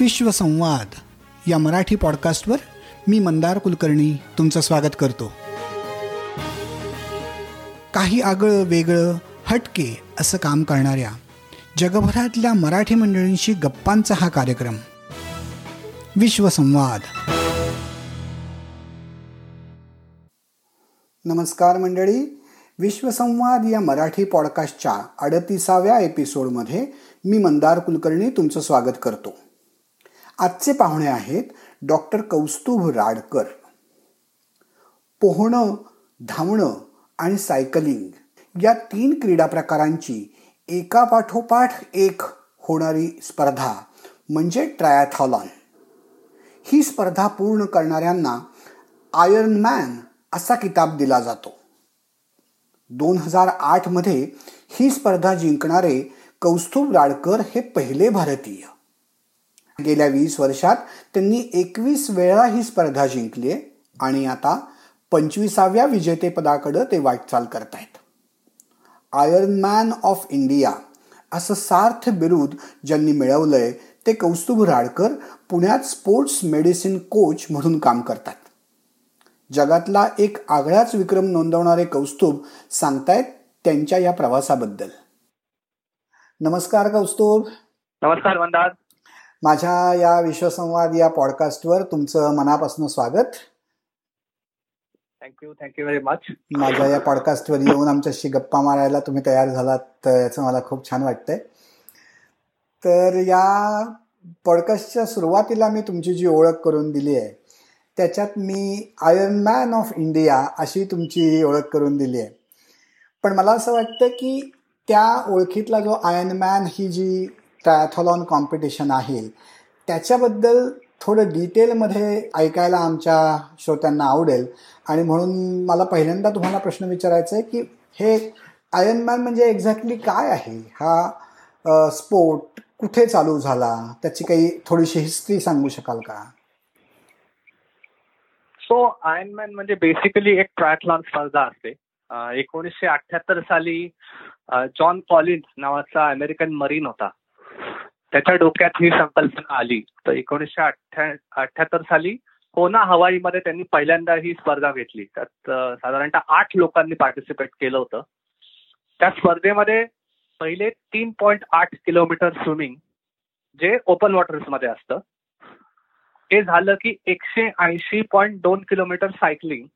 विश्वसंवाद या मराठी पॉडकास्टवर मी मंदार कुलकर्णी तुमचं स्वागत करतो. काही आगळं वेगळं हटके असं काम करणाऱ्या जगभरातल्या मराठी मंडळींशी गप्पांचा हा कार्यक्रम. विश्वसंवाद नमस्कार मंडळी. विश्वसंवाद या मराठी पॉडकास्टच्या अडतीसाव्या एपिसोडमध्ये मी मंदार कुलकर्णी तुमचं स्वागत करतो. आजचे पाहुणे आहेत डॉक्टर कौस्तुभ राडकर. पोहणं धावणं आणि सायकलिंग या तीन क्रीडा प्रकारांची एका पाठोपाठ एक होणारी स्पर्धा म्हणजे ट्रायथॉलॉन. ही स्पर्धा पूर्ण करणाऱ्यांना आयर्न मॅन असा किताब दिला जातो. दोन हजार आठमध्ये ही स्पर्धा जिंकणारे कौस्तुभ राडकर हे पहिले भारतीय. गेल्या वीस वर्षात त्यांनी एकवीस वेळा ही स्पर्धा जिंकली आणि आता पंचवीसाव्या विजेतेपदाकडे ते वाटचाल करतायत. आयर्न मॅन ऑफ इंडिया असं सार्थ बिरुद ज्यांनी मिळवलंय ते कौस्तुभ राडकर पुण्यात स्पोर्ट्स मेडिसिन कोच म्हणून काम करतात. जगातला एक आगळाच विक्रम नोंदवणारे कौस्तुभ सांगतायत त्यांच्या या प्रवासाबद्दल. नमस्कार कौस्तुभ. नमस्कार मंदार माझ्या या विश्वसंवाद या पॉडकास्टवर तुमचं मनापासून स्वागत. थँक्यू थँक्यू व्हेरी मच माझ्या या पॉडकास्टवर येऊन आमच्याशी गप्पा मारायला तुम्ही तयार झालात याचं मला खूप छान वाटतंय. तर या पॉडकास्टच्या सुरुवातीला मी तुमची जी ओळख करून दिली आहे त्याच्यात मी आयर्न मॅन ऑफ इंडिया अशी तुमची ओळख करून दिली आहे. पण मला असं वाटतं की त्या ओळखीतला जो आयर्न मॅन ही जी ट्रायथॉलॉन कॉम्पिटिशन आहे. त्याच्याबद्दल थोडं डिटेलमध्ये ऐकायला आमच्या श्रोत्यांना आवडेल. आणि म्हणून मला पहिल्यांदा तुम्हाला प्रश्न विचारायचा आहे की हे आयन मॅन म्हणजे एक्झॅक्टली काय आहे? हा स्पोर्ट कुठे चालू झाला? त्याची काही थोडीशी हिस्ट्री सांगू शकाल का? सो आयर्नमॅन म्हणजे बेसिकली एक ट्रायथलॉन स्पर्धा असते. एकोणीसशे अठ्याहत्तर साली जॉन कॉलिन्स नावाचा अमेरिकन मरीन होता. त्याच्या डोक्यात ही संकल्पना आली. तर एकोणीसशे अठ्याहत्तर साली कोना हवाईमध्ये त्यांनी पहिल्यांदा ही स्पर्धा घेतली. त्यात साधारणतः आठ लोकांनी पार्टिसिपेट केलं होतं. त्या स्पर्धेमध्ये पहिले तीन पॉईंट आठ किलोमीटर स्विमिंग जे ओपन वॉटर्समध्ये असतं. ते झालं की एकशे ऐंशी पॉईंट दोन किलोमीटर सायकलिंग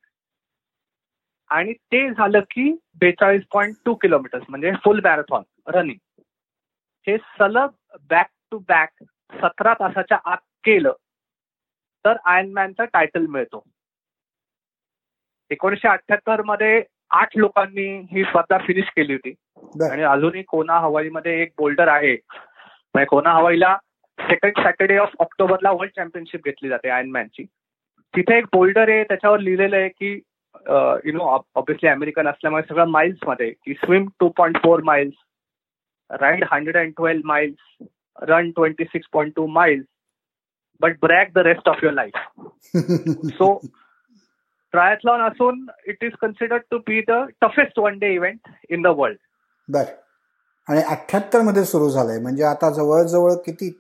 आणि ते झालं की बेचाळीस पॉईंट टू किलोमीटर म्हणजे फुल मॅरेथॉन रनिंग हे सलग बॅक टू बॅक सतरा तासाच्या आत केलं तर आयर्नमॅनचा टायटल मिळतो. एकोणीशे अठ्याहत्तरमध्ये आठ लोकांनी ही स्पर्धा फिनिश केली होती. आणि अजूनही कोना हवाईमध्ये एक बोल्डर आहे. म्हणजे कोना हवाईला सेकंड सॅटर्डे ऑफ ऑक्टोबरला वर्ल्ड चॅम्पियनशिप घेतली जाते आयर्नमॅनची तिथे एक बोल्डर आहे त्याच्यावर लिहिलेलं आहे की यु नो ऑब्विसली अमेरिकन असल्यामुळे सगळं माइल्समध्ये की swim two point four miles run twenty six point two miles but brag the rest of your life so triathlon असून it is considered to be the toughest one day event in the world बर. आणि अठ्याहत्तरमध्ये सुरू झालंय. म्हणजे आता जवळजवळ किती?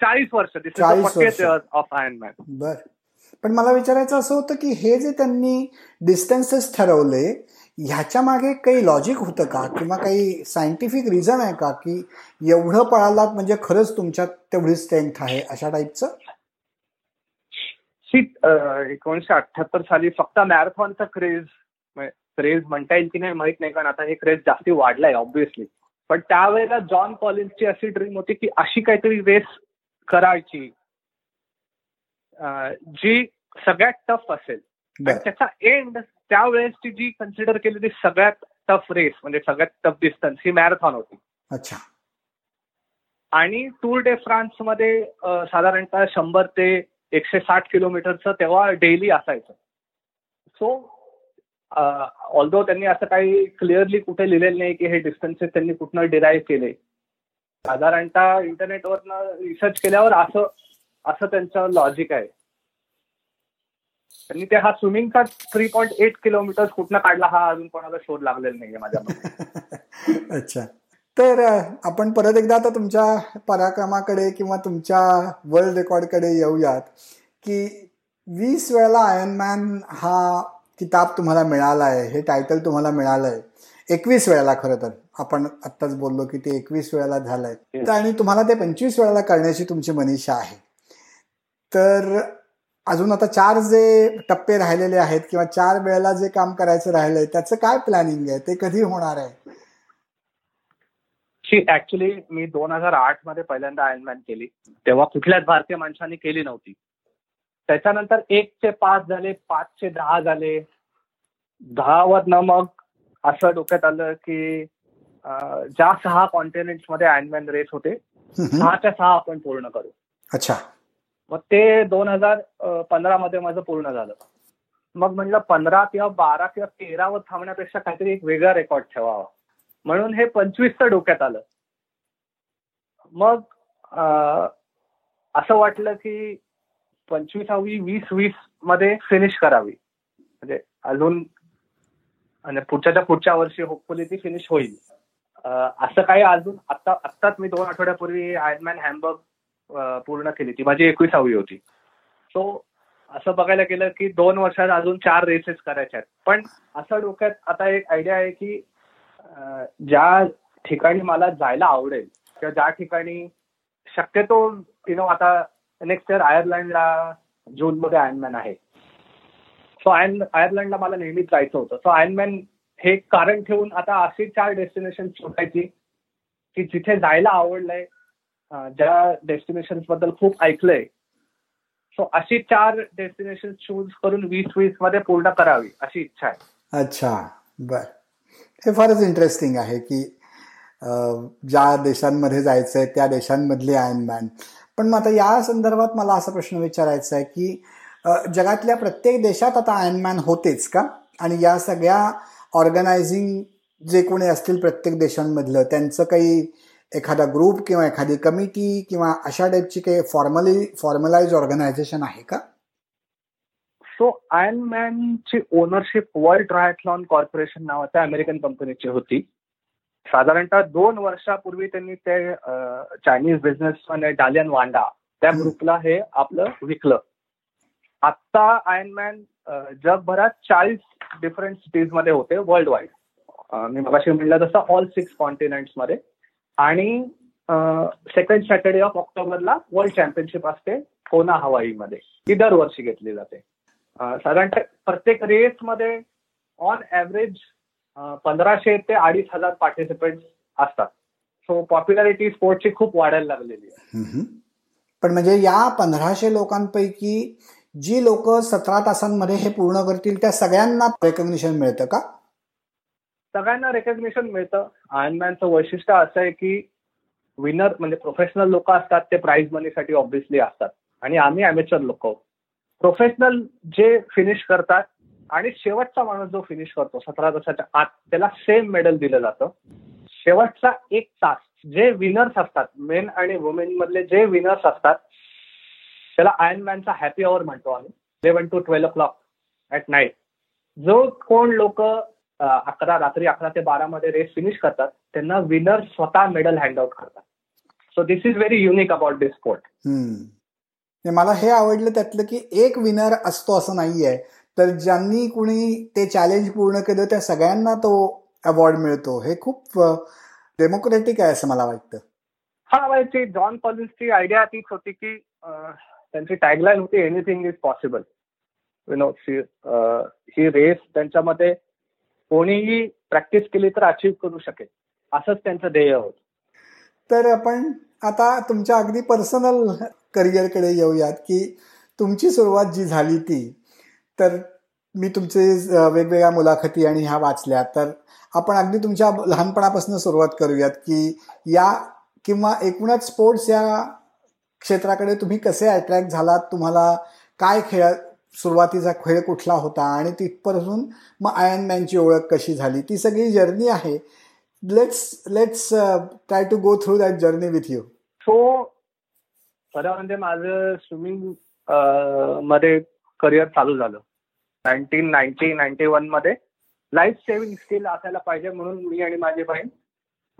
चाळीस वर्ष. चाळीस ऑफ आयन मॅन बर. पण मला विचारायचं असं होतं की हे जे त्यांनी डिस्टन्सेस ठरवले ह्याच्या मागे काही लॉजिक होतं का? किंवा काही सायंटिफिक रिझन आहे का? की एवढं पळालात म्हणजे खरंच तुमच्यात तेवढी स्ट्रेंथ आहे अशा टाईपचं एकोणीशे अठ्याहत्तर साली फक्त मॅरेथॉनचा क्रेज क्रेज म्हणता येईल की नाही माहीत नाही कारण आता हे क्रेज जास्ती वाढलाय ऑब्विसली पण त्यावेळेला जॉन कॉलिन्सची अशी ड्रीम होती की अशी काहीतरी रेस करायची जी सगळ्यात टफ असेल. त्याचा एंड त्यावेळेसची जी कन्सिडर केलेली सगळ्यात टफ रेस म्हणजे सगळ्यात टफ डिस्टन्स ही मॅरेथॉन होती. अच्छा. आणि टूर डे फ्रान्समध्ये साधारणतः शंभर ते एकशे साठ किलोमीटरचं तेव्हा डेली असायचं. सो ऑल्दो त्यांनी असं काही क्लिअरली कुठे लिहिलेलं नाही की हे डिस्टन्सेस त्यांनी कुठनं डिराईव्ह केले. साधारणतः इंटरनेटवरनं रिसर्च केल्यावर असं असं त्यांचं लॉजिक आहे. त्यांनी ते हा स्विमिंगचा थ्री पॉईंट एट किलोमीटर कुठनं काढला हा अजून कोणाला शोध लागलेला नाहीये माझ्या अच्छा. तर आपण परत एकदा आता तुमच्या पराक्रमाकडे किंवा तुमच्या वर्ल्ड रेकॉर्डकडे येऊयात की वीस वेळेला आयनमॅन हा किताब तुम्हाला मिळाला आहे हे टायटल तुम्हाला मिळालं आहे एकवीस वेळेला खरं तर. आपण आत्ताच बोललो की ते एकवीस वेळेला झालंय. आणि तुम्हाला ते पंचवीस वेळेला करण्याची तुमची मनीषा आहे. तर अजून आता चार जे टप्पे राहिलेले आहेत किंवा चार वेळेला जे काम करायचं राहिलंय त्याचं काय प्लॅनिंग आहे? ते कधी होणार आहे? ऍक्च्युली मी दोन हजार आठमध्ये पहिल्यांदा आयनमॅन केली. तेव्हा कुठल्याच भारतीय माणसाने केली नव्हती. त्याच्यानंतर एक चे पाच झाले पाच चे दहा झाले. दहावर न मग असं डोक्यात आलं की ज्या सहा कॉन्टिनेंट्समध्ये आयनमॅन रेस होते सहाच्या सहा आपण पूर्ण करू. अच्छा. मग ते दोन हजार पंधरा मध्ये माझं पूर्ण झालं. मग म्हणलं पंधरा किंवा बारा किंवा तेरावर थांबण्यापेक्षा काहीतरी एक वेगळा रेकॉर्ड ठेवावा. म्हणून हे पंचवीसचं डोक्यात आलं. मग असं वाटलं की पंचवीसावी वीस वीसमध्ये फिनिश करावी. म्हणजे अजून आणि पुढच्या पुढच्या वर्षी होपफुली ती फिनिश होईल. असं काही अजून आता आत्ताच मी दोन आठवड्यापूर्वी आयनमॅन हॅमबर्ग पूर्ण केली ती माझी एकविसावी होती. सो असं बघायला गेलं की दोन वर्षात अजून चार रेसेस करायच्या आहेत. पण असं डोक्यात आता एक आयडिया आहे की ज्या ठिकाणी मला जायला आवडेल किंवा ज्या ठिकाणी शक्यतो यु नो आता नेक्स्ट इयर आयर्लंडला जून मध्ये आयर्नमॅन आहे. सो आयन आयर्लंडला मला नेहमीच जायचं होतं. सो आयर्नमॅन हे कारण ठेवून आता अशी चार डेस्टिनेशन शोधायची की जिथे जायला आवडलंय ज्या डेस्टिनेशनबद्दल खूप ऐकलंय सो अशी चार डेस्टिनेशन चूज करून वीस वीसमध्ये पूर्ण करावी अशी इच्छा आहे. अच्छा बर. हे फारच इंटरेस्टिंग आहे की ज्या देशांमध्ये जायचं आहे त्या देशांमधले आयनमॅन पण मग आता या संदर्भात मला असा प्रश्न विचारायचा आहे की जगातल्या प्रत्येक देशात आता आयनमॅन होतेच का? आणि या सगळ्या ऑर्गनायझिंग जे कोणी असतील प्रत्येक देशांमधलं त्यांचं काही एखादा ग्रुप किंवा एखादी कमिटी किंवा अशा टाईपची काही फॉर्मली फॉर्मलाइज ऑर्गनायझेशन आहे का? सो आयनमॅनची ओनरशिप वर्ल्ड ट्रायथलॉन कॉर्पोरेशन नावाच्या अमेरिकन कंपनीची होती. साधारणतः दोन वर्षापूर्वी त्यांनी ते चायनीज बिझनेसमॅन डालियन वांडा त्या ग्रुपला हे आपलं विकलं. आत्ता आयनमॅन जगभरात चाळीस डिफरंट सिटीजमध्ये होते वर्ल्ड वाईड मी मगाशी म्हणलं तसं ऑल सिक्स कॉन्टिनेंट्समध्ये. आणि सेकंड सॅटर्डे ऑफ ऑक्टोबरला वर्ल्ड चॅम्पियनशिप असते कोना हवाईमध्ये. ती दरवर्षी घेतली जाते. साधारणतः प्रत्येक रेसमध्ये ऑन ॲव्हरेज पंधराशे ते अडीच हजार पार्टिसिपेंट असतात. सो पॉप्युलॅरिटी स्पोर्टची खूप वाढायला लागलेली आहे. पण म्हणजे या पंधराशे लोकांपैकी जी लोक सतरा तासांमध्ये हे पूर्ण करतील त्या सगळ्यांना रेकग्निशन मिळतं का? सगळ्यांना रेकग्निशन मिळतं. आयनमॅनचं वैशिष्ट्य असं आहे की विनर म्हणजे प्रोफेशनल लोक असतात ते प्राइज मनीसाठी ऑब्व्हियसली असतात. आणि आम्ही अमेचर लोक प्रोफेशनल जे फिनिश करतात आणि शेवटचा माणूस जो फिनिश करतो सतरा तासाच्या आत त्याला सेम मेडल दिलं जातं. शेवटचा एक तास जे विनर्स असतात मेन आणि वुमेन मधले जे विनर्स असतात त्याला आयन मॅनचा हॅपी आवर म्हणतो आम्ही. Eleven to twelve o'clock at night जो कोण लोक अकरा रात्री अकरा ते बारा मध्ये रेस फिनिश करतात. त्यांना विनर स्वतः मेडल हँड आउट करतात. So this is very unique about this sport मला हे आवडलं त्यातलं की एक विनर असतो असं नाहीये. तर ज्यांनी कुणी ते चॅलेंज पूर्ण केलं त्या सगळ्यांना तो अवॉर्ड मिळतो. हे खूप डेमोक्रेटिक आहे असं मला वाटतं. हा म्हणजे जॉन कॉलिन्सची आयडिया तीच होती की त्यांची टॅगलाईन होती anything is possible you know he race त्यांच्यामध्ये कोणीही प्रॅक्टिस केली तर अचीव्ह करू शकेल. असंच त्यांचं ध्येय होत. तर आपण आता तुमच्या अगदी पर्सनल करिअरकडे येऊयात की तुमची सुरुवात जी झाली ती तर मी तुमचे वेगवेगळ्या मुलाखती आणि ह्या वाचल्या. तर आपण अगदी तुमच्या लहानपणापासून सुरुवात करूयात की या किंवा एकूणच स्पोर्ट्स या क्षेत्राकडे तुम्ही कसे अट्रॅक्ट झालात? तुम्हाला काय खेळ सुरुवातीचा खेळ कुठला होता आणि तिथपासून मग आयन मॅनची ओळख कशी झाली? ती सगळी जर्नी आहे. Let's let's try to go through that journey with you so खरं म्हणजे माझं स्विमिंग uh, मध्ये करिअर चालू झालं. नाईन्टीन नाईन्टी नाईन्टी वनमध्ये लाईफ सेव्हिंग स्किल असायला पाहिजे म्हणून मी आणि माझी बहीण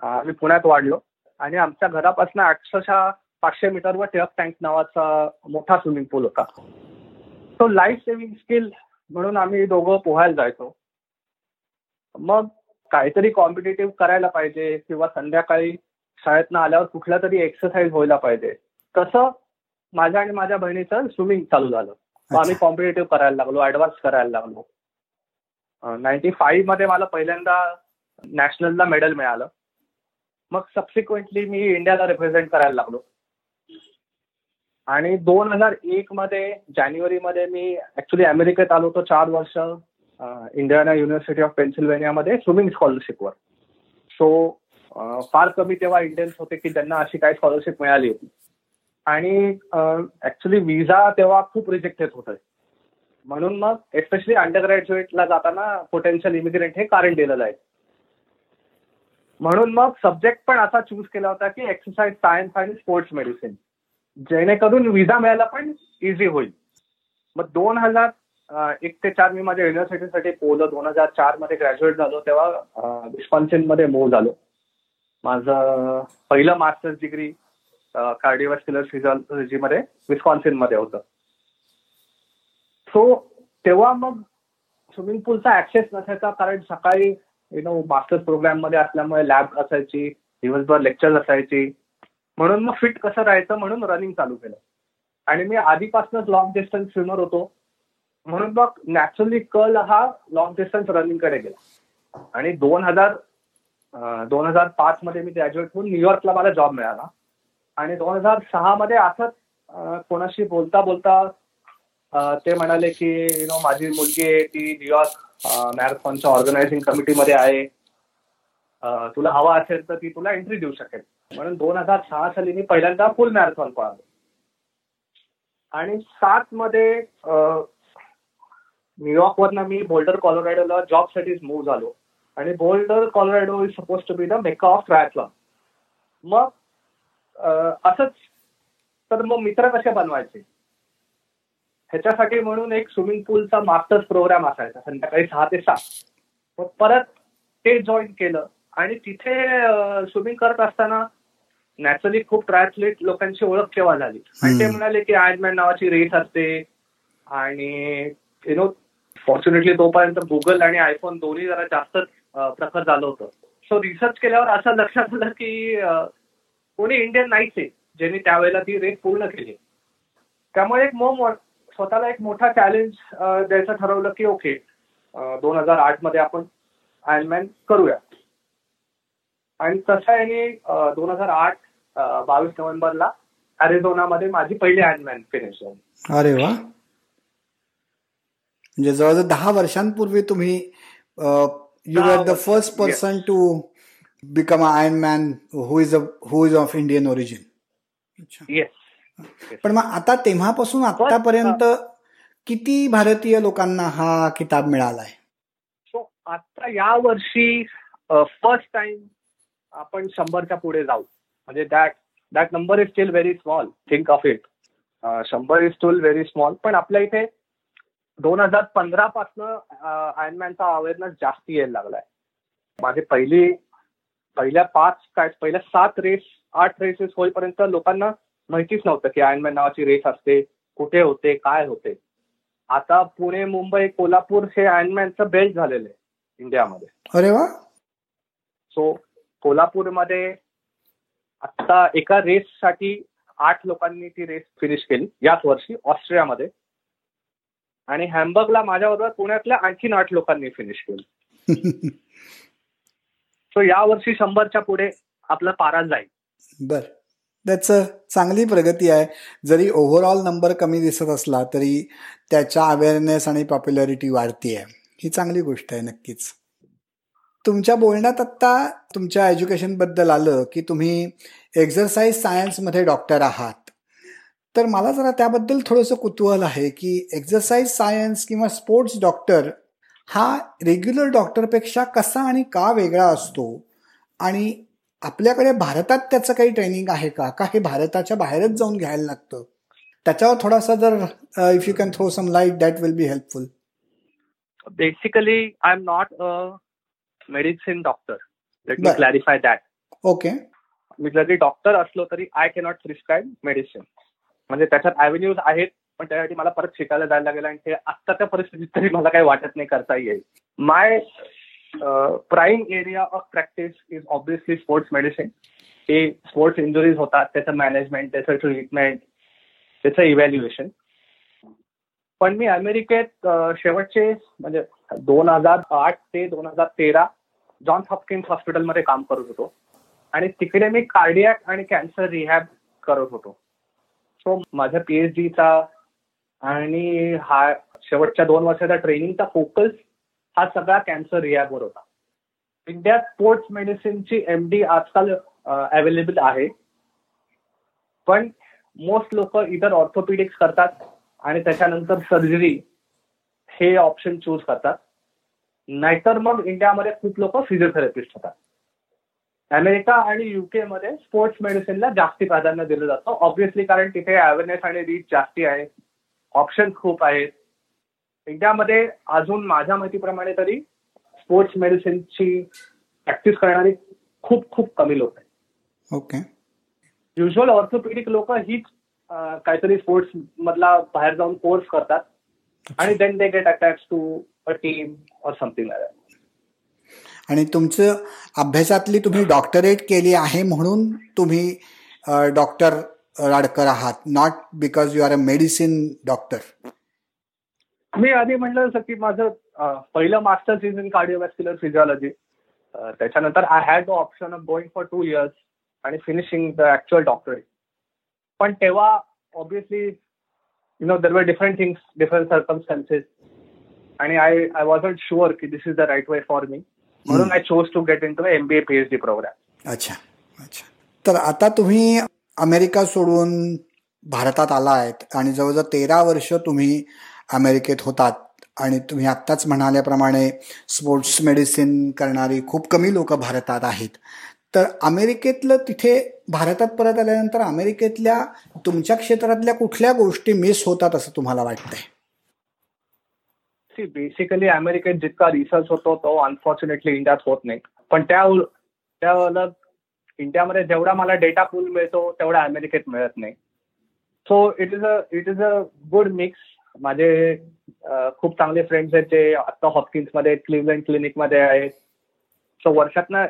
आम्ही पुण्यात वाढलो. आणि आमच्या घरापासून अक्षरशः पाचशे मीटरवर टिळक टँक नावाचा मोठा स्विमिंग पूल होता. तो लाईफ सेव्हिंग स्किल म्हणून आम्ही दोघं पोहायला जायचो. मग काहीतरी कॉम्पिटेटिव्ह करायला पाहिजे किंवा संध्याकाळी शाळेतनं आल्यावर कुठला तरी एक्सरसाइज व्हायला पाहिजे. तसं माझ्या आणि माझ्या बहिणीचं स्विमिंग चालू झालं. मग आम्ही कॉम्पिटेटिव्ह करायला लागलो ऍडव्हान्स करायला लागलो. नाईन्टी फाईव्हमध्ये मला पहिल्यांदा नॅशनलला मेडल मिळालं. मग सबसिक्वेंटली मी इंडियाला रिप्रेझेंट करायला लागलो. आणि दोन हजार एक मध्ये जानेवारीमध्ये मी ऍक्च्युली अमेरिकेत आलो होतो चार वर्ष इंडियाना युनिव्हर्सिटी ऑफ पेन्सिल्वेनियामध्ये स्विमिंग स्कॉलरशिपवर सो फार कमी तेव्हा इंडियन्स होते की त्यांना अशी काही स्कॉलरशिप मिळाली होती. आणि ऍक्च्युली विजा तेव्हा खूप रिजेक्टेड होत म्हणून मग एस्पेशली अंडर ग्रॅज्युएटला जाताना पोटेन्शियल इमिग्रेंट हे कारण दिलं जाईल म्हणून मग सब्जेक्ट पण असा चूज केला होता की एक्सरसाइज सायन्स आणि स्पोर्ट्स मेडिसिन जेणेकरून विजा मिळायला पण इझी होईल. मग दोन हजार एक ते चार मी माझ्या युनिव्हर्सिटीसाठी पोहलो. दोन हजार चारमध्ये ग्रॅज्युएट झालो. तेव्हा विस्कॉन्सिनमध्ये मूव झालो. माझं पहिलं मास्टर्स डिग्री कार्डिओस्क्युलर फिजिओलॉजी मध्ये विस्कॉन्सिनमध्ये होतं. सो तेव्हा मग स्विमिंग पूलचा ऍक्सेस नसायचा. कारण सकाळी यु नो मास्टर्स प्रोग्राममध्ये असल्यामुळे लॅब असायची. दिवसभर लेक्चर असायची. म्हणून मग फिट कसं राहायचं म्हणून रनिंग चालू केलं. आणि मी आधीपासूनच लॉंग डिस्टन्स स्विमर होतो. म्हणून मग नॅचरली कल हा लॉंग डिस्टन्स रनिंगकडे गेला. आणि दोन हजार दोन हजार पाच मध्ये मी ग्रॅज्युएट होऊन न्यूयॉर्कला मला जॉब मिळाला. आणि दोन हजार सहा मध्ये असंच कोणाशी बोलता बोलता ते म्हणाले की यु नो माझी मुलगी आहे ती न्यूयॉर्क मॅरेथॉनच्या ऑर्गनायझिंग कमिटीमध्ये आहे. तुला हवा असेल तर ती तुला एंट्री देऊ शकेल. म्हणून दोन हजार सहा साली मी पहिल्यांदा फुल मॅरेथॉन पळालो आणि सात मध्ये न्यूयॉर्क वरनं मी बोल्डर कॉलोराडोला जॉबसाठी मूव्ह झालो. आणि Boulder Colorado is suppose to be the mecca of triathlon मग असंच तर मग मित्र कसे बनवायचे? ह्याच्यासाठी म्हणून एक स्विमिंग पूलचा मास्टर्स प्रोग्राम असायचा संध्याकाळी सहा ते सात. मग परत ते जॉईन केलं. आणि तिथे स्विमिंग करत असताना नॅचरली खूप ट्रायथलेट लोकांची ओळख केव्हा झाली आणि ते म्हणाले की आयनमॅन नावाची रेस असते. आणि यु नो फॉर्च्युनेटली तोपर्यंत गुगल आणि आयफोन दोन्ही जरा जास्तच प्रखर झालं होतं. सो रिसर्च केल्यावर असं लक्षात आलं की कोणी इंडियन नाहीच आहे ज्यांनी त्यावेळेला ती रेस पूर्ण केली. त्यामुळे एक मग स्वतःला एक मोठा चॅलेंज द्यायचं ठरवलं की ओके दोन हजार आठमध्ये आपण आयनमॅन करूया. आणि तसं याने दोन हजार आठ बावीस नोव्हेंबरला मध्ये माझी पहिली आयनमॅन फिनिश झाली. अरे वा. म्हणजे जवळजवळ दहा वर्षांपूर्वी तुम्ही you are the first person to become a iron man who is who is of Indian origin पण मग आता तेव्हापासून आतापर्यंत किती भारतीय लोकांना हा किताब मिळालाय? सो आता या वर्षी फर्स्ट टाइम आपण शंभरच्या पुढे जाऊ. म्हणजे that that number is still very small think of it शंभर इज स्टील व्हेरी स्मॉल पण आपल्या इथे दोन हजार पंधरा पासनं आयनमॅनचा अवेअरनेस जास्त यायला लागलाय. माझे पहिली पहिल्या पाच काय पहिल्या सात रेस आठ रेसेस होईपर्यंत लोकांना माहितीच नव्हतं की आयनमॅन नावाची रेस असते कुठे होते काय होते. आता पुणे मुंबई कोल्हापूर हे आयनमॅनचं बेल्ट झालेलं आहे इंडियामध्ये. अरे वा. सो कोल्हापूरमध्ये आता एका रेससाठी आठ लोकांनी ती रेस फिनिश केली याच वर्षी ऑस्ट्रेलियामध्ये आणि हॅमबर्गला माझ्याबरोबर पुण्यातल्या आणखीन आठ लोकांनी फिनिश केलं. सो या वर्षी शंभरच्या पुढे आपला पारा जाईल. बर. त्याच चांगली प्रगती आहे. जरी ओव्हरऑल नंबर कमी दिसत असला तरी त्याच्या अवेअरनेस आणि पॉप्युलॅरिटी वाढतीये. ही चांगली गोष्ट आहे नक्कीच. तुमच्या बोलण्यात आत्ता तुमच्या एज्युकेशनबद्दल आलं की तुम्ही एक्झरसाईज सायन्समध्ये डॉक्टर आहात. तर मला जरा त्याबद्दल थोडंसं कुतूहल आहे की एक्झरसाईज सायन्स किंवा स्पोर्ट्स डॉक्टर हा रेग्युलर डॉक्टरपेक्षा कसा आणि का वेगळा असतो? आणि आपल्याकडे भारतात त्याचं काही ट्रेनिंग आहे का? का हे भारताच्या बाहेरच जाऊन घ्यायला लागतं? त्याच्यावर थोडासा जर if you can throw some light that will be helpful basically I am not a medicine doctor let me clarify that okay मी जरी डॉक्टर असलो तरी आय कॅनॉट प्रिस्क्राईब मेडिसिन म्हणजे त्याच्यात अव्हेन्यूज आहेत पण त्यासाठी मला परत शिकायला जायला लागेल आणि ते आत्ताच्या परिस्थितीत तरी मला काही वाटत नाही करता येईल. My prime area of practice is obviously sports medicine हे स्पोर्ट्स इंजुरीज होतात त्याचं मॅनेजमेंट त्याचं ट्रीटमेंट त्याचं इव्हॅल्युएशन पण मी अमेरिकेत शेवटचे म्हणजे दोन हजार आठ ते दोन हजार तेरा जॉन हॉपकिन्स हॉस्पिटलमध्ये काम करत होतो. आणि तिकडे मी कार्डियाक आणि कॅन्सर रिहॅब करत होतो. सो माझ्या पीएचडीचा आणि हा शेवटच्या दोन वर्षाचा ट्रेनिंगचा फोकस हा सगळा कॅन्सर रिहॅबवर होता. इंडियात स्पोर्ट्स मेडिसिनची एम डी आजकाल अवेलेबल आहे. पण मोस्ट लोक इतर ऑर्थोपेडिक्स करतात. आणि त्याच्यानंतर सर्जरी हे ऑप्शन चूज करतात. नाहीतर मग इंडियामध्ये खूप लोक फिजिओथेरपिस्ट होतात. अमेरिका आणि युके मध्ये स्पोर्ट्स मेडिसिनला जास्ती प्राधान्य दिलं जातं. ऑब्व्हियसली कारण तिथे अवेअरनेस आणि रीच जास्ती आहे. ऑप्शन खूप आहेत. इंडियामध्ये अजून माझ्या माहितीप्रमाणे तरी स्पोर्ट्स मेडिसिनची प्रॅक्टिस करणारी खूप खूप कमी लोक आहेत. ओके युजल ऑर्थोपेडिक लोक हीच काहीतरी स्पोर्ट्स मधला बाहेर जाऊन कोर्स करतात. आणि then they get attach to a team or something आणि तुमचं अभ्यासातली तुम्ही डॉक्टरेट केली आहे म्हणून तुम्ही डॉक्टर राडकर आहात not because you are a medicine doctor मी आधी म्हटलं असं की माझं पहिलं masters is in cardiovascular physiology त्याच्यानंतर I had the option of going for two years आणि फिनिशिंग द ऍक्च्युअल डॉक्टरेट पण तेव्हा obviously you know there were different things different circumstances आणि I I was not sure की this is the right way for me म्हणून I chose to get in to MBA PhD programme अच्छा अच्छा. तर आता तुम्ही अमेरिका सोडून भारतात आला आहेत आणि जवळजवळ तेरा वर्ष तुम्ही अमेरिकेत होतात. आणि तुम्ही आत्ताच म्हणाल्याप्रमाणे स्पोर्ट्स मेडिसिन करणारी खूप कमी लोक भारतात आहेत. तर अमेरिकेतलं तिथे भारतात परत आल्यानंतर अमेरिकेतल्या तुमच्या क्षेत्रातल्या कुठल्या गोष्टी मिस होतात असं तुम्हाला वाटतंय? सी बेसिकली अमेरिकेत जितका रिसर्च होतो तो अनफॉर्च्युनेटली इंडियात होत नाही. पण त्या त्याला इंडियामध्ये जेवढा मला डेटा पूल मिळतो तेवढा अमेरिकेत मिळत नाही. So it is a it is a good mix माझे खूप चांगले फ्रेंड्स आहेत जे आता हॉस्किन्समध्ये क्लिवलँड क्लिनिकमध्ये आहेत. सो वर्षातनं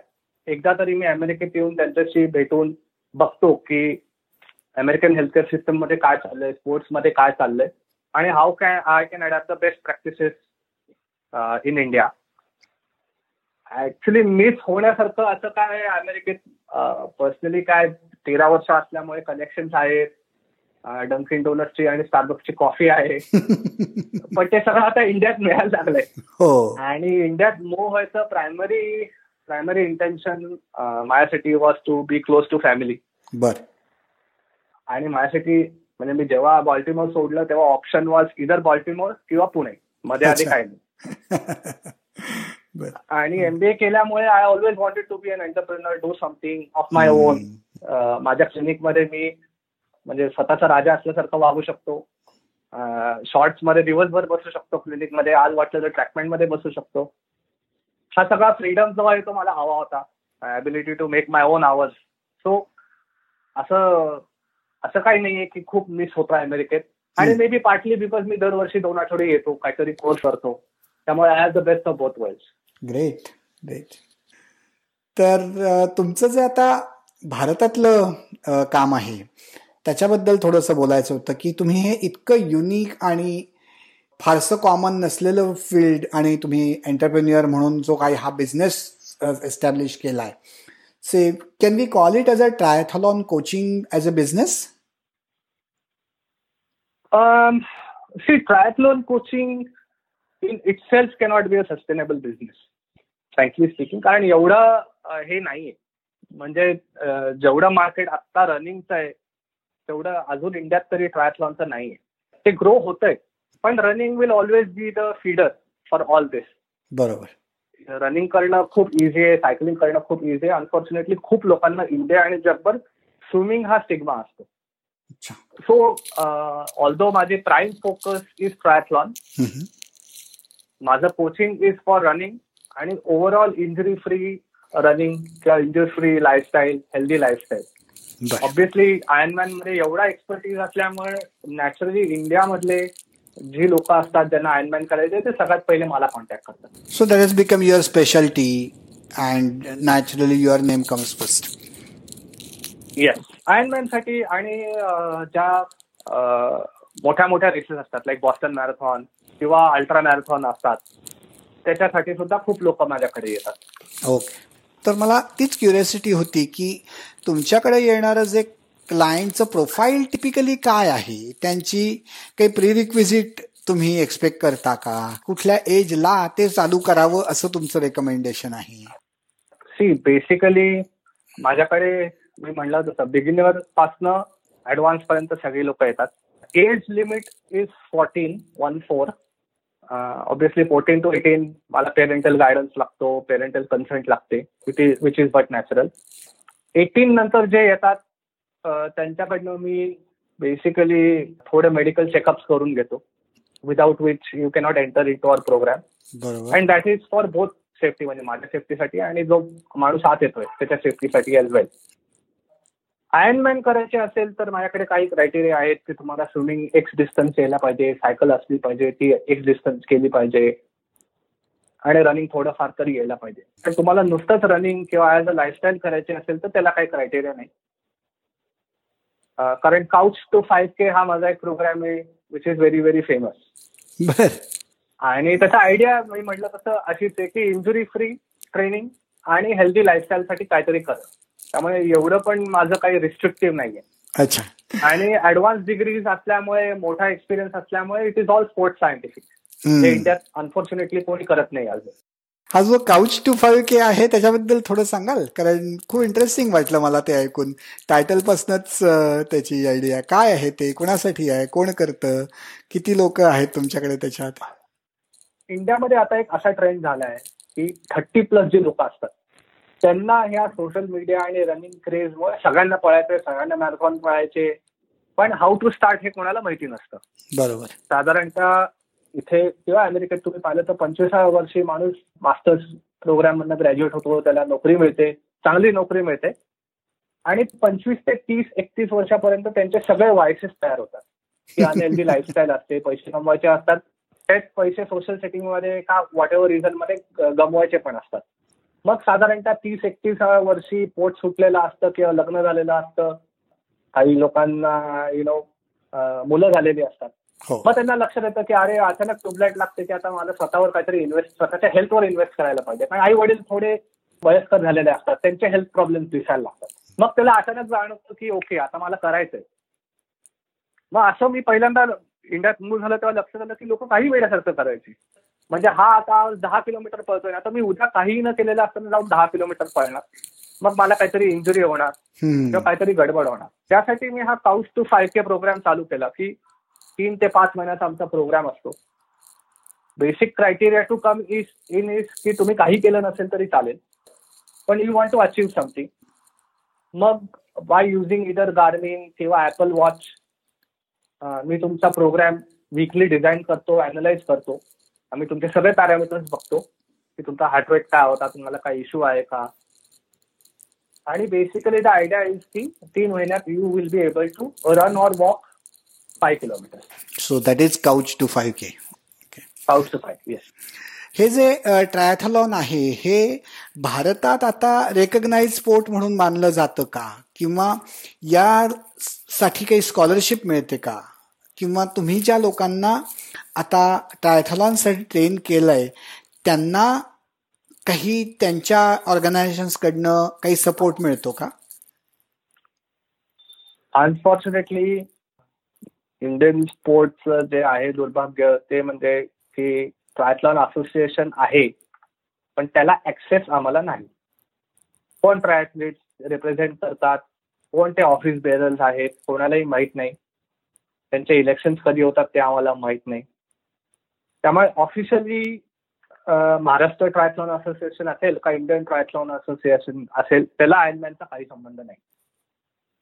एकदा तरी मी अमेरिकेत येऊन त्यांच्याशी भेटून बघतो की अमेरिकन हेल्थकेअर सिस्टममध्ये काय चाललंय स्पोर्ट्समध्ये काय चाललंय आणि how can I can adapt the best practices in India actually miss होण्यासारखं असं काय अमेरिकेत? पर्सनली काय तेरा वर्ष असल्यामुळे कनेक्शन आहेत डंकिन डोनट्सची आणि स्टारबक्सची कॉफी आहे. पण ते सगळं आता इंडियात मिळायला लागलंय. हो. आणि इंडियात मूव्ह व्हायचं प्रायमरी प्रायमरी इंटेन्शन माझ्यासाठी was to be close to family बर. आणि माझ्यासाठी म्हणजे मी जेव्हा बॉल्टिमोर सोडलं तेव्हा ऑप्शन वॉज इधर बॉल्टिमोर किंवा पुणे. मध्ये आधी काय नाही. आणि एमबीए केल्यामुळे I always wanted to be an entrepreneur do something of my own माझ्या क्लिनिकमध्ये मी म्हणजे स्वतःचा राजा असल्यासारखं वागू शकतो. शॉर्ट्समध्ये दिवसभर बसू शकतो क्लिनिकमध्ये आज वाटलं तर ट्रॅकमेंटमध्ये बसू शकतो. हा सगळा फ्रीडम जो आहे तो मला हवा होता. Ability to make my own hours so असं असं काही नाहीये की खूप मिस होतं अमेरिकेत. आणि मे बी पार्टली बिकॉज मी दरवर्षी दोन आठवडे येतो काहीतरी कोर्स करतो. त्यामुळे I have the best of both world great great तर तुमचं जे आता भारतातलं काम आहे त्याच्याबद्दल थोडंसं बोलायचं होतं की तुम्ही हे इतकं युनिक आणि फारसं कॉमन नसलेलं फील्ड आणि तुम्ही एंटरप्रेन्युअर म्हणून जो काही हा बिझनेस एस्टॅब्लिश केला आहे say can we call it as a triathlon coaching as a business see triathlon coaching in itself cannot be a sustainable business frankly speaking कारण एवढं हे नाहीये. म्हणजे जेवढं मार्केट आत्ता रनिंगचं आहे तेवढं अजून इंडियात तरी ट्रायथलॉनचं नाहीये. ते ग्रो होतंय. पण running will always be the feeder for all this बरोबर. रनिंग करणं खूप इझी आहे सायकलिंग करणं खूप इझी आहे. अनफॉर्च्युनेटली खूप लोकांना इंडिया आणि जगभर स्विमिंग हा स्टिग्मा असतो. सो ऑल्दो माझे प्राईम फोकस इज ट्रायथलॉन माझं कोचिंग इज फॉर रनिंग आणि ओव्हरऑल इंजुरी फ्री रनिंग किंवा injury free lifestyle healthy lifestyle obviously आयर्नमॅनमध्ये एवढा एक्सपर्टीज असल्यामुळे नॅचरली इंडियामधले जी लोक असतात ज्यांना आयर्नमॅन करायचे ते सगळ्यात पहिले मला कॉन्टॅक्ट करतात. So that is become your speciality and naturally your name comes first yes आयर्नमॅनसाठी आणि ज्या मोठ्या मोठ्या रेसेस असतात लाईक बॉस्टन मॅरेथॉन किंवा अल्ट्रा मॅरेथॉन असतात त्याच्यासाठी सुद्धा खूप लोक माझ्याकडे येतात. ओके तर मला तीच क्युरियोसिटी होती की तुमच्याकडे येणारं जे क्लायंटचं प्रोफाईल टिपिकली काय आहे? त्यांची काही प्री रिक्विजिट तुम्ही एक्सपेक्ट करता का? कुठल्या एजला ते चालू करावं असं तुमचं रेकमेंडेशन आहे? सी बेसिकली माझ्याकडे मी म्हणलं तसं बिगिनर पासनं ऍडव्हान्स पर्यंत सगळी लोक येतात. Age limit is fourteen one four obviously fourteen to eighteen मला पेरेंटल गायडन्स लागतो पेरेंटल कन्सेंट लागते is which is but natural eighteen नंतर जे येतात त्यांच्याकडनं मी बेसिकली थोडे मेडिकल चेकअप्स करून घेतो without which you cannot enter into our programme and that is for both safety म्हणजे माझ्या सेफ्टीसाठी आणि जो माणूस आत येतोय त्याच्या सेफ्टीसाठी एज वेल आयर्नमॅन करायचे असेल तर माझ्याकडे काही क्रायटेरिया आहेत की तुम्हाला स्विमिंग एक्स डिस्टन्स यायला पाहिजे सायकल असली पाहिजे ती एक्स डिस्टन्स केली पाहिजे आणि रनिंग थोडंफार तरी यायला पाहिजे. तर तुम्हाला नुसतंच रनिंग किंवा ऍज अ लाईफस्टाईल करायचे असेल तर त्याला काही क्रायटेरिया नाही. कारण काउच टू फाईव्ह के हा माझा एक प्रोग्राम आहे which is very very famous आणि त्याचा आयडिया मी म्हटलं तसं अशीच आहे की इंजुरी फ्री ट्रेनिंग आणि हेल्दी लाईफस्टाईलसाठी काहीतरी कर. त्यामुळे एवढं पण माझं काही रिस्ट्रिक्टिव्ह नाहीये. अच्छा. आणि ऍडव्हान्स डिग्रीज असल्यामुळे मोठा एक्सपिरियन्स असल्यामुळे it is all sports scientific हे इंडियात अनफॉर्च्युनेटली कोणी करत नाही अजून. हा जो काउच टू फाईव्ह के आहे त्याच्याबद्दल थोडं सांगाल? कारण खूप इंटरेस्टिंग वाटलं मला ते ऐकून. टायटल पासूनच त्याची आयडिया काय आहे ते? कोणासाठी आहे? कोण करतं? किती लोक आहेत तुमच्याकडे त्याच्यात? इंडियामध्ये आता एक असा ट्रेंड झाला आहे की थर्टी प्लस जे लोक असतात त्यांना ह्या सोशल मीडिया आणि रनिंग क्रेजमुळे सगळ्यांना पळायचंय सगळ्यांना मॅरेथॉन पळायचे. पण हाऊ टू स्टार्ट हे कोणाला माहिती नसतं. बरोबर. साधारणतः इथे किंवा अमेरिकेत तुम्ही पाहिलं तर पंचवीसाव्या वर्षी माणूस मास्टर्स प्रोग्राम मधनं ग्रॅज्युएट होतो त्याला नोकरी मिळते चांगली नोकरी मिळते. आणि पंचवीस ते तीस एकतीस वर्षापर्यंत त्यांचे सगळे वायसेस तयार होतात. की अनहेल्दी लाईफस्टाईल असते पैसे कमवायचे असतात. तेच पैसे सोशल सेटिंगमध्ये का वॉट एव्हर रिझनमध्ये गमवायचे पण असतात. मग साधारणतः तीस एकतीसाव्या वर्षी पोट सुटलेलं असतं किंवा लग्न झालेलं असतं. काही लोकांना यु नो मुलं झालेली असतात. मग त्यांना लक्षात येतं की अरे अचानक ट्यूबलाईट लागते की आता मला स्वतःवर काहीतरी इन्व्हेस्ट स्वतःच्या हेल्थवर इन्व्हेस्ट करायला पाहिजे. कारण आई वडील थोडे वयस्कर झालेले असतात त्यांचे हेल्थ प्रॉब्लेम दिसायला लागतात. मग त्याला अचानक जाणवतं की ओके आता मला करायचंय. मग असं मी पहिल्यांदा इंडियात मूळ झालं तेव्हा लक्षात आलं की लोक काही वेळासारखं करायची. म्हणजे हा आता दहा किलोमीटर पळतोय आता मी उद्या काहीही न केलेलं असताना जाऊन दहा किलोमीटर पळणार. मग मला काहीतरी इंजुरी होणार किंवा काहीतरी गडबड होणार. त्यासाठी मी हा couch to five K programme चालू केला की तीन ते पाच महिन्याचा आमचा प्रोग्राम असतो. Basic criteria to come is in is की तुम्ही काही केलं नसेल तरी चालेल. पण you want to achieve something मग बाय युझिंग इदर गार्मिन किंवा ऍपल वॉच मी तुमचा प्रोग्राम वीकली डिझाईन करतो अॅनलाइज करतो. आम्ही तुमचे सगळे पॅरामीटर्स बघतो की तुमचा हार्ट रेट काय होता तुम्हाला काय इश्यू आहे का? आणि बेसिकली द आयडिया इज की तीन महिन्यात you will be able to run or walk five kilometre so that is couch to five K couch to five yes हे जे ट्रायथलॉन आहे हे भारतात आता रेकग्नाइज स्पोर्ट म्हणून मानलं जातं का? किंवा यासाठी काही स्कॉलरशिप मिळते का? किंवा तुम्ही ज्या लोकांना आता ट्रायथलॉनसाठी ट्रेन केलंय त्यांना काही त्यांच्या ऑर्गनायझेशन्सकडनं काही सपोर्ट मिळतो का? अनफॉर्च्युनेटली इंडियन स्पोर्ट्स जे आहे दुर्भाग्य ते म्हणजे की ट्रायथलॉन असोसिएशन आहे पण त्याला ऍक्सेस आम्हाला नाही. कोण ट्रायथलीट रिप्रेझेंट करतात कोण ते ऑफिस बेरल्स आहेत कोणालाही माहीत नाही. त्यांचे इलेक्शन कधी होतात ते आम्हाला माहीत नाही. त्यामुळे ऑफिशियली महाराष्ट्र ट्रायथलॉन असोसिएशन असेल का इंडियन ट्रायथलॉन असोसिएशन असेल त्याला आयर्नमॅनचा काही संबंध नाही.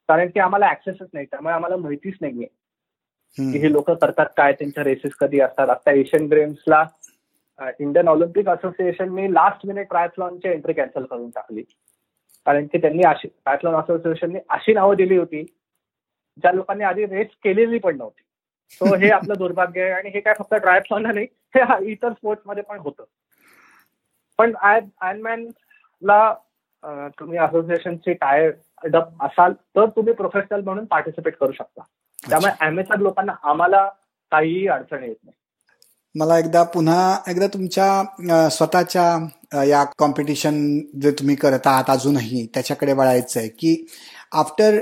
कारण की आम्हाला ऍक्सेसच नाही त्यामुळे आम्हाला माहितीच नाहीये. की हे लोक करतात काय त्यांच्या रेसेस कधी असतात. आता एशियन गेम्सला इंडियन ऑलिम्पिक असोसिएशनने लास्ट मिनिट ट्रायथलॉनची एंट्री कॅन्सल करून टाकली. कारण की त्यांनी अशी ट्रायथलॉन असोसिएशनने अशी नावं दिली होती ज्या लोकांनी आधी रेस केलेली पण नव्हती. सो हे आपलं दुर्भाग्य आहे आणि हे काय फक्त ट्रायथलॉन नाही हे इतर स्पोर्ट्समध्ये पण होतं. पण ला तुम्ही असोसिएशनचे टाय डप असाल तर तुम्ही प्रोफेशनल म्हणून पार्टिसिपेट करू शकता. त्यामुळे एमएसआर लोकांना आम्हाला काहीही अडचण येत नाही. मला एकदा पुन्हा एकदा तुमच्या स्वतःच्या या कॉम्पिटिशन जे तुम्ही करत आहात अजूनही त्याच्याकडे वळायचं आहे की आफ्टर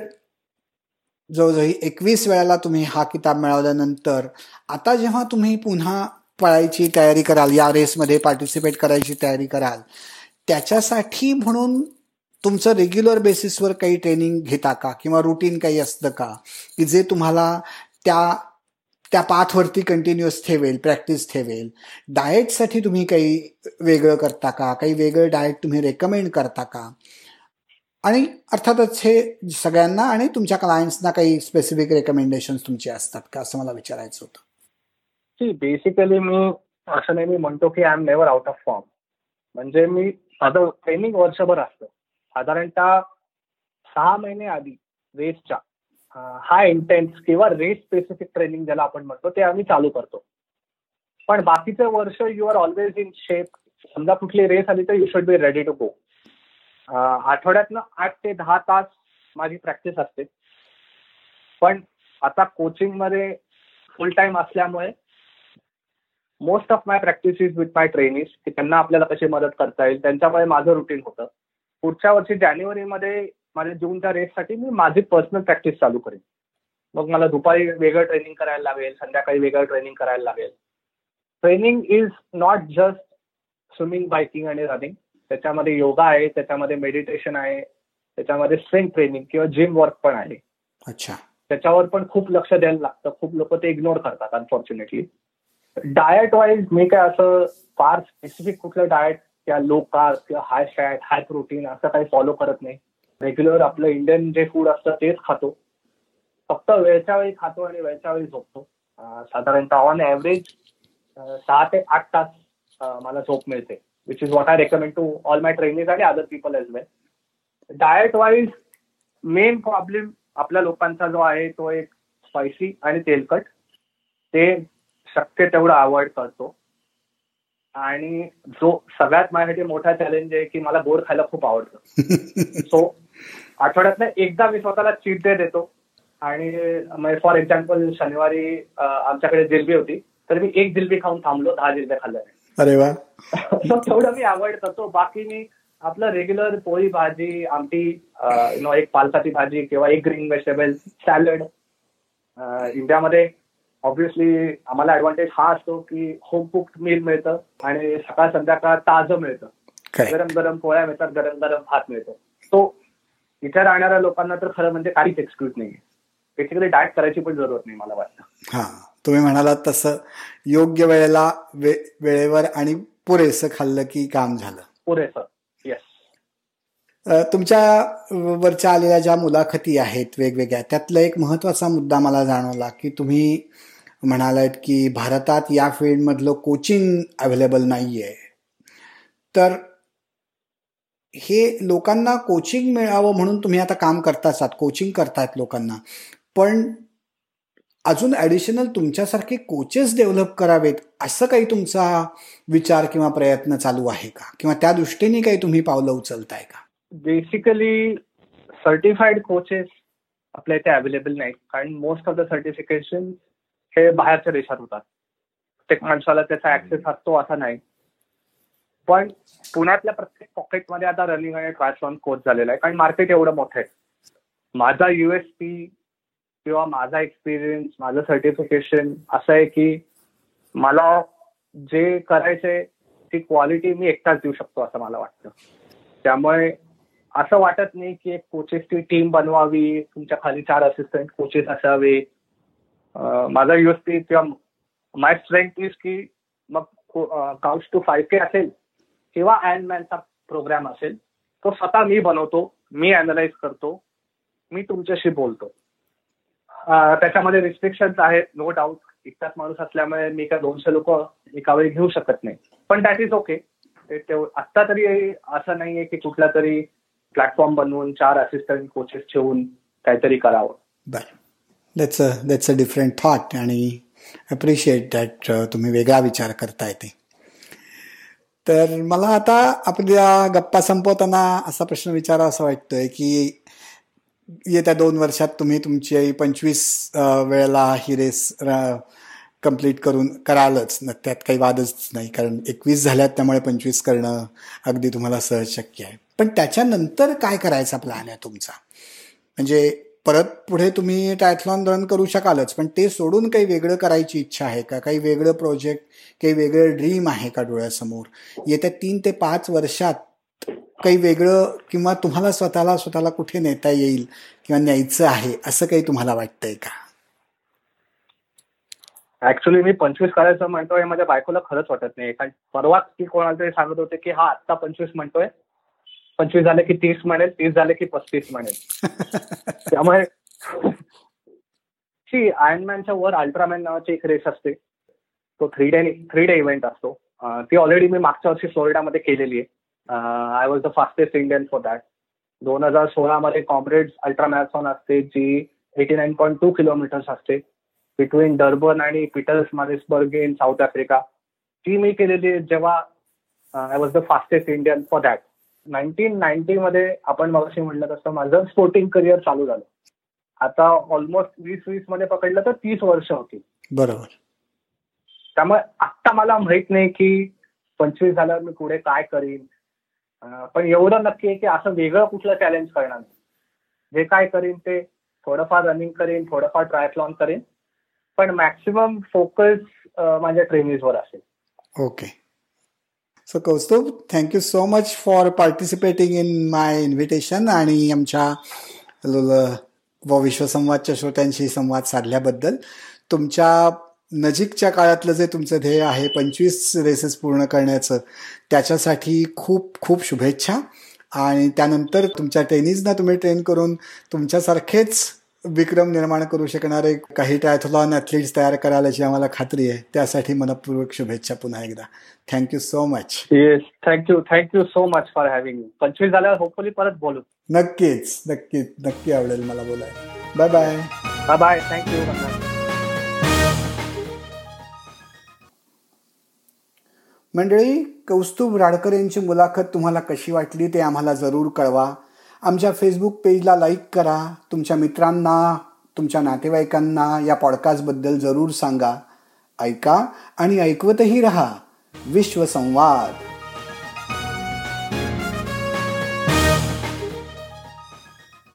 जवळजवळ एकवीस वेळाला तुम्ही हा किताब मिळवल्यानंतर आता जेव्हा तुम्ही पुन्हा पळायची तयारी कराल या रेसमध्ये पार्टिसिपेट करायची तयारी कराल त्याच्यासाठी म्हणून तुमचं रेग्युलर बेसिसवर काही ट्रेनिंग घेता का? किंवा रुटीन काही असतं का? की जे तुम्हाला त्या त्या पाथवरती कंटिन्युअस ठेवेल प्रॅक्टिस ठेवेल. डाएटसाठी तुम्ही काही वेगळं करता का? काही वेगळं डाएट तुम्ही रेकमेंड करता का? आणि अर्थातच हे सगळ्यांना आणि तुमच्या क्लायंट्सना काही स्पेसिफिक रेकमेंडेशन तुमचे असतात का? असं मला विचारायचं होतं. बेसिकली मी असं नाही मी म्हणतो की I am never out of form म्हणजे मी माझं ट्रेनिंग वर्षभर असतं. साधारणतः सहा महिने आधी रेसच्या हा इंटेन्स किंवा रेस स्पेसिफिक ट्रेनिंग ज्याला आपण म्हणतो ते आम्ही चालू करतो. पण बाकीचं वर्ष you are always in shape समजा कुठली रेस आली तर you should be ready to go आठवड्यातनं आठ ते दहा तास माझी प्रॅक्टिस असते. पण आता कोचिंगमध्ये फुल टाइम असल्यामुळे most of my practice is with my trainees की त्यांना आपल्याला कशी मदत करता येईल त्यांच्यामुळे माझं रुटीन होतं. पुढच्या वर्षी जानेवारीमध्ये माझ्या जूनच्या रेससाठी मी माझी पर्सनल प्रॅक्टिस चालू करेन. मग मला दुपारी वेगळं ट्रेनिंग करायला लागेल संध्याकाळी वेगळं ट्रेनिंग करायला लागेल. Training is not just swimming biking आणि रनिंग त्याच्यामध्ये योगा आहे त्याच्यामध्ये मेडिटेशन आहे त्याच्यामध्ये स्ट्रेंथ ट्रेनिंग किंवा जिम वर्क पण आहे. अच्छा. त्याच्यावर पण खूप लक्ष द्यायला लागतं. खूप लोक ते इग्नोर करतात अनफॉर्च्युनेटली डायट वाईज मी काय असं फार स्पेसिफिक कुठलं डायट किंवा लो कार्ब किंवा हाय फॅट हाय प्रोटीन असं काही फॉलो करत नाही. रेग्युलर आपलं इंडियन जे फूड असतं तेच खातो. फक्त वेळच्या वेळी खातो आणि वेळच्या वेळी झोपतो. साधारणतः ऑन ॲव्हरेज सहा ते आठ तास मला झोप मिळते which is what I recommend to all my training आणि other people as well diet wise main problem आपल्या लोकांचा जो आहे तो एक स्पायसी आणि तेलकट. ते शक्य तेवढं अवॉइड करतो. आणि जो सगळ्यात माझ्यासाठी मोठा चॅलेंज आहे की मला गोड खायला खूप आवडतं. सो आठवड्यात एकदा मी स्वतःला चीट डे देतो. आणि फॉर एक्झाम्पल शनिवारी आमच्याकडे जिलबी होती. तर मी एक जिलबी खाऊन थांबलो दहा जिलब्या खाल्ल्या अरे वा. तेवढं मी अवॉइड करतो. बाकी मी आपलं रेग्युलर पोळी भाजी आमटी नो एक पालकाची भाजी किंवा एक ग्रीन व्हेजिटेबल सॅलड इंडियामध्ये ऑब्व्हियसली आम्हाला ऍडव्हान्टेज हा असतो की होम कुक मील मिळतं आणि सकाळ संध्याकाळ ताजं मिळतं. गरम गरम पोळ्या मिळतात गरम गरम भात मिळतो. तो इथे राहणाऱ्या लोकांना तर खरं म्हणजे काहीच एक्सक्यूज नाही बेसिकली डाएट करायची पण जरूरत नाही मला वाटतं. हा तुम्ही म्हणालात तसं योग्य वेळेला वेळेवर आणि पुरेसं खाल्लं की काम झालं. पुरेसं येस तुमच्या वरच्या आलेल्या ज्या मुलाखती आहेत वेगवेगळ्या त्यातला एक महत्त्वाचा मुद्दा मला जाणवला की तुम्ही म्हणालात की भारतात या फील्डमधलं कोचिंग अवेलेबल नाही आहे तर हे लोकांना कोचिंग मिळावं म्हणून तुम्ही आता काम करताच आहात कोचिंग करतायत लोकांना. पण अजून ॲडिशनल तुमच्यासारखे कोचेस डेव्हलप करावेत असं काही तुमचा विचार किंवा प्रयत्न चालू आहे का? किंवा त्या दृष्टीने काही तुम्ही पावलं उचलताय का? बेसिकली सर्टिफाईड कोचेस आपल्या इथे अवेलेबल नाहीत. कारण मोस्ट ऑफ द सर्टिफिकेशन हे बाहेरच्या देशात होतात. प्रत्येक माणसाला त्याचा ऍक्सेस असतो असा नाही. पण पुण्यातल्या प्रत्येक पॉकेटमध्ये आता रनिंग आणि ट्रायथलॉन कोच झालेला आहे. कारण मार्केट एवढं मोठं आहे. माझा युएसपी किंवा माझा एक्सपिरियन्स माझं सर्टिफिकेशन असं आहे की मला जे करायचंय ती क्वालिटी मी एकटाच देऊ शकतो असं मला वाटतं. त्यामुळे असं वाटत नाही की एक कोचेसची टीम बनवावी तुमच्या खाली चार असिस्टंट कोचेस असावे. माझा युएसपी किंवा माय स्ट्रेंथ इज की मग काउच टू फाईव्ह के असेल किंवा मॅनचा प्रोग्राम असेल तो स्वतः मी बनवतो मी अनालाइज करतो मी तुमच्याशी बोलतो. त्याच्यामध्ये रिस्ट्रिक्शन आहेत नो डाऊट एकटाच माणूस असल्यामुळे मी काय दोनशे लोक एका वेळी घेऊ शकत नाही. पण दॅट इज ओके आत्ता तरी असं नाहीये की कुठला तरी प्लॅटफॉर्म बनवून चार असिस्टंट कोचेस ठेवून काहीतरी करावं. That's a that's a different thought आणि अप्रिशिएट दॅट तुम्ही वेगळा विचार करताय ते. तर मला आता आपल्या गप्पा संपवताना असा प्रश्न विचारा असं वाटतोय की येत्या दोन वर्षात तुम्ही तुमची पंचवीस वेळेला ही रेस कंप्लीट करून करालच. त्यात काही वादच नाही कारण एकवीस झाल्यात त्यामुळे पंचवीस करणं अगदी तुम्हाला सहज शक्य आहे. पण त्याच्यानंतर काय करायचा प्लॅन आहे तुमचा? म्हणजे परत पुढे तुम्ही टायथलॉन रन करू शकालच पण ते सोडून काही वेगळं करायची इच्छा आहे का? काही वेगळं प्रोजेक्ट काही वेगळं ड्रीम आहे का डोळ्यासमोर? येत्या तीन ते पाच वर्षात काही वेगळं किंवा तुम्हाला स्वतःला स्वतःला कुठे नेता येईल किंवा न्यायचं आहे असं काही तुम्हाला वाटतंय का? ऍक्च्युली मी पंचवीस करायचं म्हणतोय माझ्या बायकोला खरंच वाटत नाही. कारण परवाच ती कोणाला तरी सांगत होते की हा आत्ता पंचवीस म्हणतोय पंचवीस झाले की तीस म्हणेल तीस झाले की पस्तीस म्हणेल. त्यामुळे आयनमॅनच्या वर अल्ट्रामॅन नावाची एक रेस असते. तो three day three day event असतो. ती ऑलरेडी मी मागच्या वर्षी फ्लोरिडामध्ये केलेली आहे. I was the fastest Indian for that दोन हजार सोळामध्ये कॉम्रेड्स अल्ट्रा मॅरेथॉन असते जी eighty nine point two kilometres असते. बिटवीन डर्बन आणि Pietermaritzburg in South Africa ती मी केलेली जेव्हा I was the fastest Indian for that nineteen ninety मध्ये आपण मगाशी म्हटलं तसं माझं स्पोर्टिंग करिअर चालू झालं. आता ऑलमोस्ट वीस वीसमध्ये पकडलं तर तीस वर्ष होती. बरोबर. त्यामुळे आत्ता मला माहीत नाही की पंचवीस झाल्यावर मी पुढे काय करीन. पण एवढं नक्की आहे की असं वेगळं कुठलं चॅलेंज करणार नाही. जे काय करीन ते थोडंफार रनिंग करीन थोडंफार ट्रायथलॉन करीन. पण मॅक्सिमम फोकस माझ्या ट्रेनिंगवर असेल. Okay so Kaustubh thank you so much for participating in my invitation आणि आमच्या व विश्वसंवादच्या श्रोत्यांशी संवाद साधल्याबद्दल. तुमच्या नजीकच्या काळातलं जे तुमचं ध्येय आहे पंचवीस रेसेस पूर्ण करण्याचं त्याच्यासाठी खूप खूप शुभेच्छा. आणि त्यानंतर तुमच्या टेनिसना तुम्ही ट्रेन करून तुमच्यासारखेच विक्रम निर्माण करू शकणारे काही टायथलॉन ॲथलीट्स तयार करायला याची आम्हाला खात्री आहे. त्यासाठी मनपूर्वक शुभेच्छा पुन्हा एकदा. Thank you so much yes thank you thank you so much for having पंचवीस झाल्यावर होपफुली परत बोलू. नक्कीच नक्कीच नक्की आवडेल मला बोलायला. Bye bye bye bye thank you मंडळी कौस्तुभ राडकर यांची मुलाखत तुम्हाला कशी वाटली ते आम्हाला जरूर कळवा. आमच्या फेसबुक पेजला लाईक करा. तुमच्या मित्रांना तुमच्या नातेवाईकांना या पॉडकास्टबद्दल जरूर सांगा. ऐका आणि ऐकवतही रहा. विश्वसंवाद